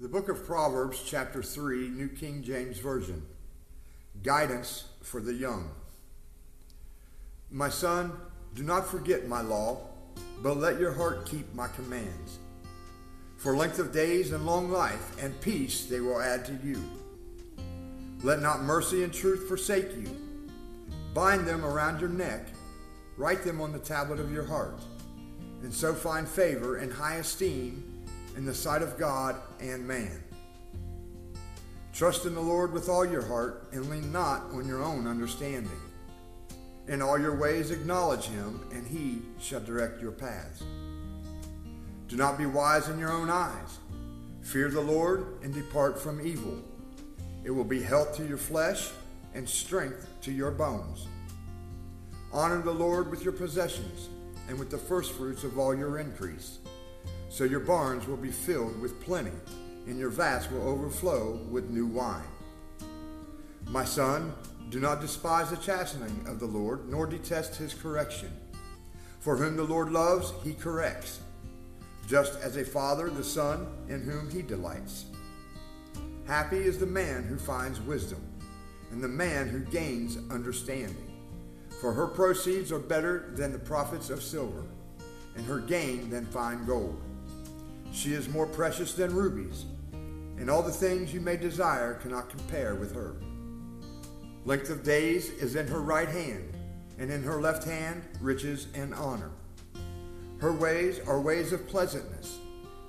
The book of Proverbs, chapter 3, New King James Version. Guidance for the young. My son, do not forget my law, but let your heart keep my commands. For length of days and long life and peace they will add to you. Let not mercy and truth forsake you. Bind them around your neck, write them on the tablet of your heart, and so find favor and high esteem in the sight of God and man. Trust in the Lord with all your heart and lean not on your own understanding. In all your ways acknowledge him, and he shall direct your paths. Do not be wise in your own eyes. Fear the Lord and depart from evil. It will be health to your flesh and strength to your bones. Honor the Lord with your possessions and with the firstfruits of all your increase. So your barns will be filled with plenty, and your vats will overflow with new wine. My son, do not despise the chastening of the Lord, nor detest his correction. For whom the Lord loves, he corrects, just as a father the son in whom he delights. Happy is the man who finds wisdom, and the man who gains understanding. For her proceeds are better than the profits of silver, and her gain than fine gold. She is more precious than rubies, and all the things you may desire cannot compare with her. Length of days is in her right hand, and in her left hand riches and honor. Her ways are ways of pleasantness,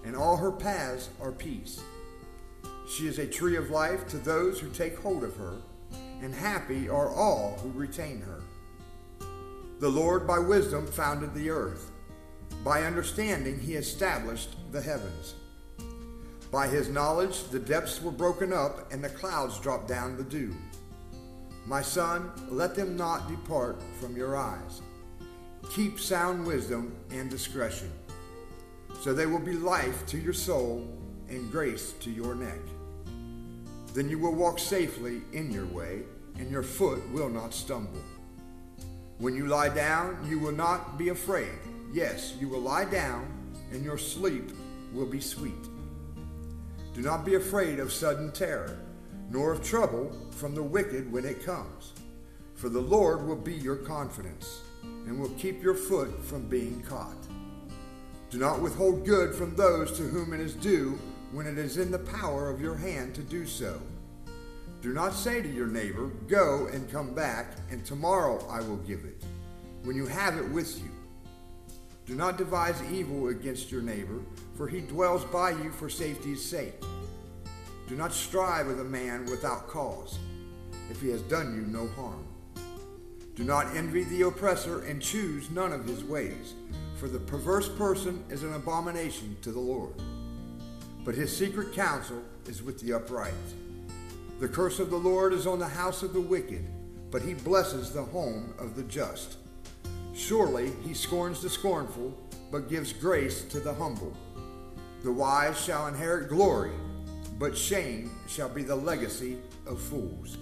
and all her paths are peace. She is a tree of life to those who take hold of her, and happy are all who retain her. The Lord by wisdom founded the earth. By understanding, he established the heavens. By his knowledge, the depths were broken up, and the clouds dropped down the dew. My son, let them not depart from your eyes. Keep sound wisdom and discretion, so they will be life to your soul and grace to your neck. Then you will walk safely in your way, and your foot will not stumble. When you lie down, you will not be afraid. Yes, you will lie down, and your sleep will be sweet. Do not be afraid of sudden terror nor of trouble from the wicked when it comes. For the Lord will be your confidence, and will keep your foot from being caught. Do not withhold good from those to whom it is due when it is in the power of your hand to do so. Do not say to your neighbor, Go and come back, and tomorrow I will give it, when you have it with you. Do not devise evil against your neighbor, for he dwells by you for safety's sake. Do not strive with a man without cause, if he has done you no harm. Do not envy the oppressor and choose none of his ways, for the perverse person is an abomination to the Lord. But his secret counsel is with the upright. The curse of the Lord is on the house of the wicked, but he blesses the home of the just. Surely he scorns the scornful, but gives grace to the humble. The wise shall inherit glory but shame shall be the legacy of fools.